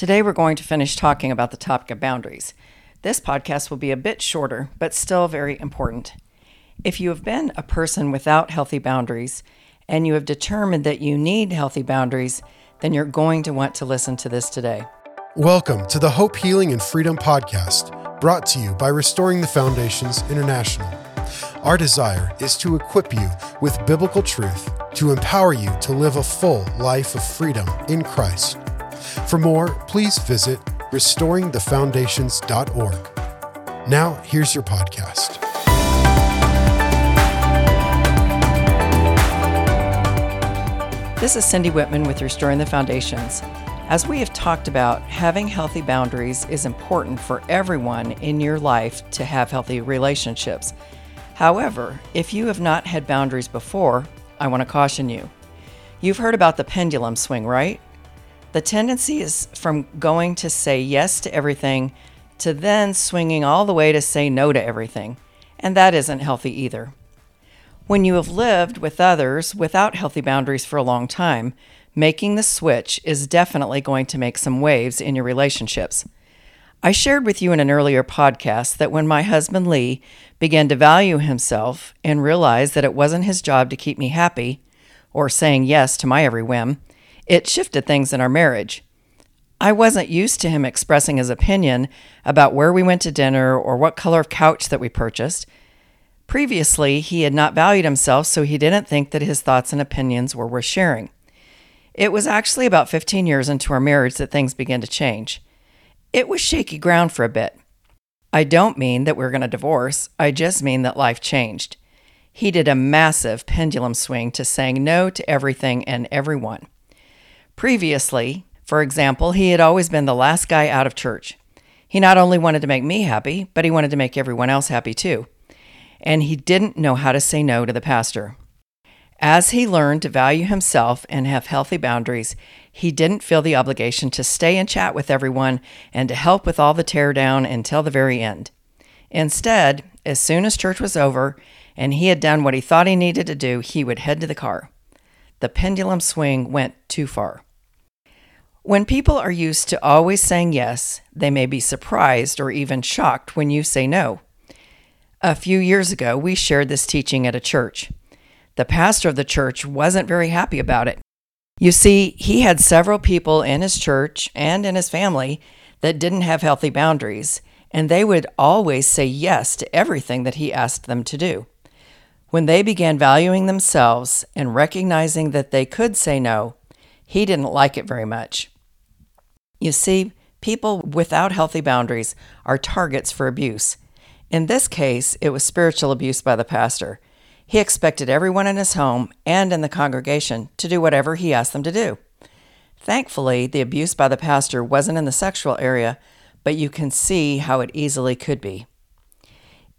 Today, we're going to finish talking about the topic of boundaries. This podcast will be a bit shorter, but still very important. If you have been a person without healthy boundaries and you have determined that you need healthy boundaries, then you're going to want to listen to this today. Welcome to the Hope, Healing, and Freedom podcast, brought to you by Restoring the Foundations International. Our desire is to equip you with biblical truth to empower you to live a full life of freedom in Christ. For more, please visit restoringthefoundations.org. Now, here's your podcast. This is Cindy Whitman with Restoring the Foundations. As we have talked about, having healthy boundaries is important for everyone in your life to have healthy relationships. However, if you have not had boundaries before, I want to caution you. You've heard about the pendulum swing, right? The tendency is from going to say yes to everything to then swinging all the way to say no to everything. And that isn't healthy either. When you have lived with others without healthy boundaries for a long time, making the switch is definitely going to make some waves in your relationships. I shared with you in an earlier podcast that when my husband Lee began to value himself and realized that it wasn't his job to keep me happy or saying yes to my every whim, it shifted things in our marriage. I wasn't used to him expressing his opinion about where we went to dinner or what color of couch that we purchased. Previously, he had not valued himself, so he didn't think that his thoughts and opinions were worth sharing. It was actually about 15 years into our marriage that things began to change. It was shaky ground for a bit. I don't mean that we're going to divorce, I just mean that life changed. He did a massive pendulum swing to saying no to everything and everyone. Previously, for example, he had always been the last guy out of church. He not only wanted to make me happy, but he wanted to make everyone else happy too. And he didn't know how to say no to the pastor. As he learned to value himself and have healthy boundaries, he didn't feel the obligation to stay and chat with everyone and to help with all the teardown until the very end. Instead, as soon as church was over and he had done what he thought he needed to do, he would head to the car. The pendulum swing went too far. When people are used to always saying yes, they may be surprised or even shocked when you say no. A few years ago, we shared this teaching at a church. The pastor of the church wasn't very happy about it. You see, he had several people in his church and in his family that didn't have healthy boundaries, and they would always say yes to everything that he asked them to do. When they began valuing themselves and recognizing that they could say no, he didn't like it very much. You see, people without healthy boundaries are targets for abuse. In this case, it was spiritual abuse by the pastor. He expected everyone in his home and in the congregation to do whatever he asked them to do. Thankfully, the abuse by the pastor wasn't in the sexual area, but you can see how it easily could be.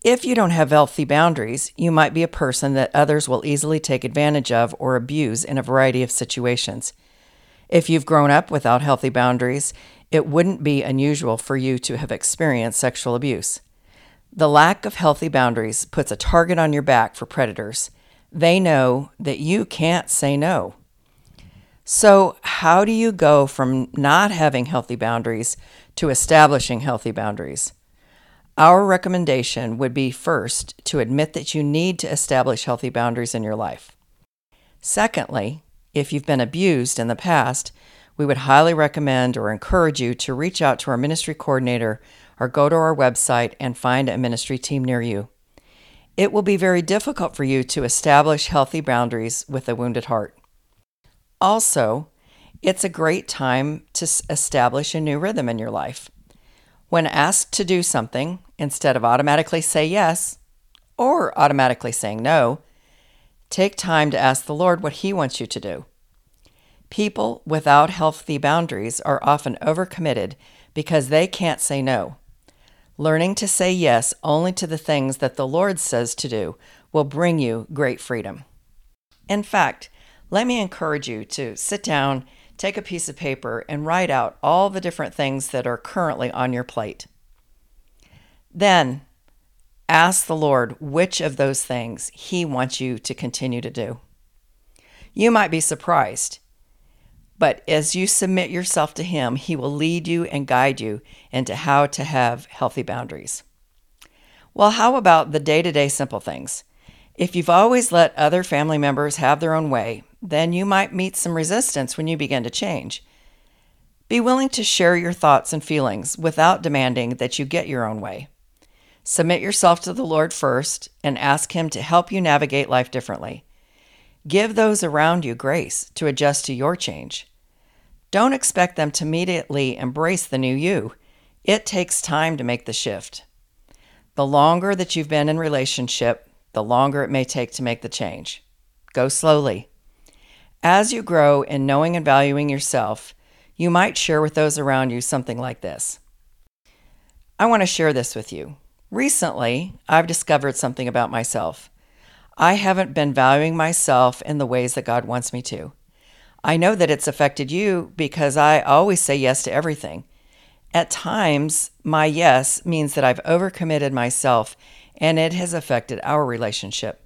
If you don't have healthy boundaries, you might be a person that others will easily take advantage of or abuse in a variety of situations. If you've grown up without healthy boundaries, it wouldn't be unusual for you to have experienced sexual abuse. The lack of healthy boundaries puts a target on your back for predators. They know that you can't say no. So, how do you go from not having healthy boundaries to establishing healthy boundaries? Our recommendation would be first to admit that you need to establish healthy boundaries in your life. Secondly, if you've been abused in the past, we would highly recommend or encourage you to reach out to our ministry coordinator or go to our website and find a ministry team near you. It will be very difficult for you to establish healthy boundaries with a wounded heart. Also, it's a great time to establish a new rhythm in your life. When asked to do something, instead of automatically say yes or automatically saying no, take time to ask the Lord what He wants you to do. People without healthy boundaries are often overcommitted because they can't say no. Learning to say yes only to the things that the Lord says to do will bring you great freedom. In fact, let me encourage you to sit down take a piece of paper and write out all the different things that are currently on your plate. Then ask the Lord which of those things He wants you to continue to do. You might be surprised. But as you submit yourself to Him, He will lead you and guide you into how to have healthy boundaries. Well, how about the day to day simple things? If you've always let other family members have their own way, then you might meet some resistance when you begin to change. Be willing to share your thoughts and feelings without demanding that you get your own way. Submit yourself to the Lord first and ask Him to help you navigate life differently. Give those around you grace to adjust to your change. Don't expect them to immediately embrace the new you. It takes time to make the shift. The longer that you've been in relationship, the longer it may take to make the change. Go slowly. As you grow in knowing and valuing yourself, you might share with those around you something like this. I want to share this with you. Recently, I've discovered something about myself. I haven't been valuing myself in the ways that God wants me to. I know that it's affected you because I always say yes to everything. At times, my yes means that I've overcommitted myself and it has affected our relationship.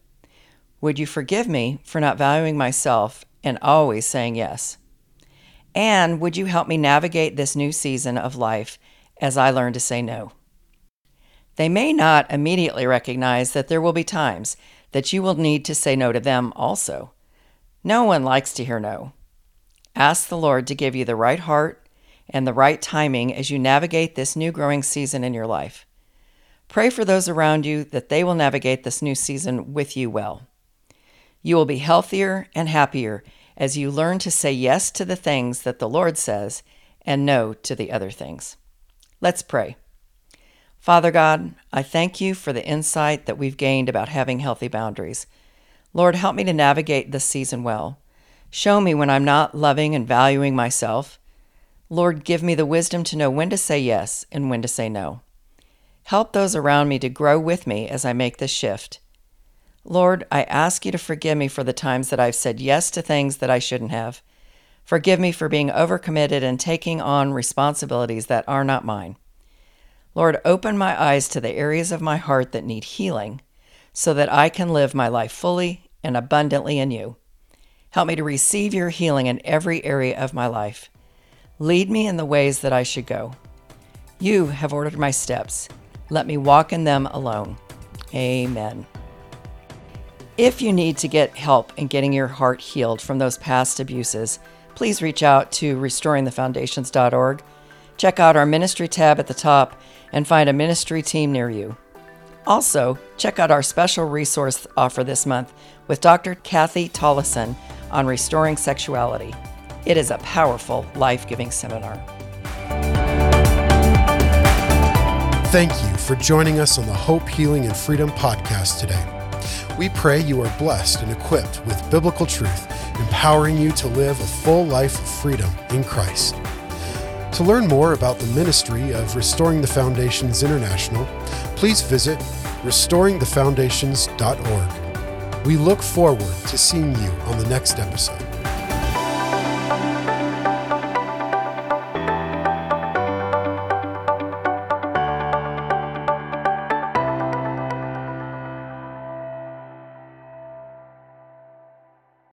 Would you forgive me for not valuing myself and always saying yes? And would you help me navigate this new season of life as I learn to say no? They may not immediately recognize that there will be times that you will need to say no to them also. No one likes to hear no. Ask the Lord to give you the right heart and the right timing as you navigate this new growing season in your life. Pray for those around you that they will navigate this new season with you well. You will be healthier and happier as you learn to say yes to the things that the Lord says and no to the other things. Let's pray. Father God, I thank you for the insight that we've gained about having healthy boundaries. Lord, help me to navigate this season well. Show me when I'm not loving and valuing myself. Lord, give me the wisdom to know when to say yes and when to say no. Help those around me to grow with me as I make this shift. Lord, I ask you to forgive me for the times that I've said yes to things that I shouldn't have. Forgive me for being overcommitted and taking on responsibilities that are not mine. Lord, open my eyes to the areas of my heart that need healing so that I can live my life fully and abundantly in you. Help me to receive your healing in every area of my life. Lead me in the ways that I should go. You have ordered my steps. Let me walk in them alone. Amen. If you need to get help in getting your heart healed from those past abuses, please reach out to restoringthefoundations.org. Check out our ministry tab at the top and find a ministry team near you. Also, check out our special resource offer this month with Dr. Kathy Tollison on restoring sexuality. It is a powerful, life giving seminar. Thank you for joining us on the Hope, Healing, and Freedom podcast today. We pray you are blessed and equipped with biblical truth, empowering you to live a full life of freedom in Christ. To learn more about the ministry of Restoring the Foundations International, please visit restoringthefoundations.org. We look forward to seeing you on the next episode.